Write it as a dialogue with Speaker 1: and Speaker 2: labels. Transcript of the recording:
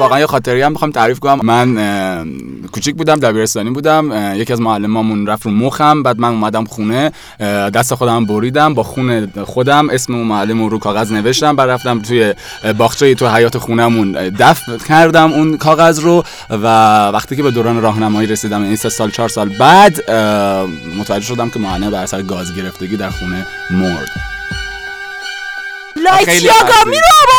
Speaker 1: واقعا یه خاطری هم می‌خوام تعریف کنم. من کوچیک بودم دبیرستانی بودم. یکی از معلمامون رفت رو مخم. بعد من اومدم خونه. دست خودم بریدم. با خون خودم اسم اون معلم رو کاغذ نوشتم. بعد رفتم توی باغچه تو حیات خونمون دفن کردم اون کاغذ رو. و وقتی که به دوران راهنمایی رسیدم این سه سال چهار سال بعد متوجه شدم که معلم بر اثر گاز گرفتگی در خونه مرد.
Speaker 2: لایک چیا میرم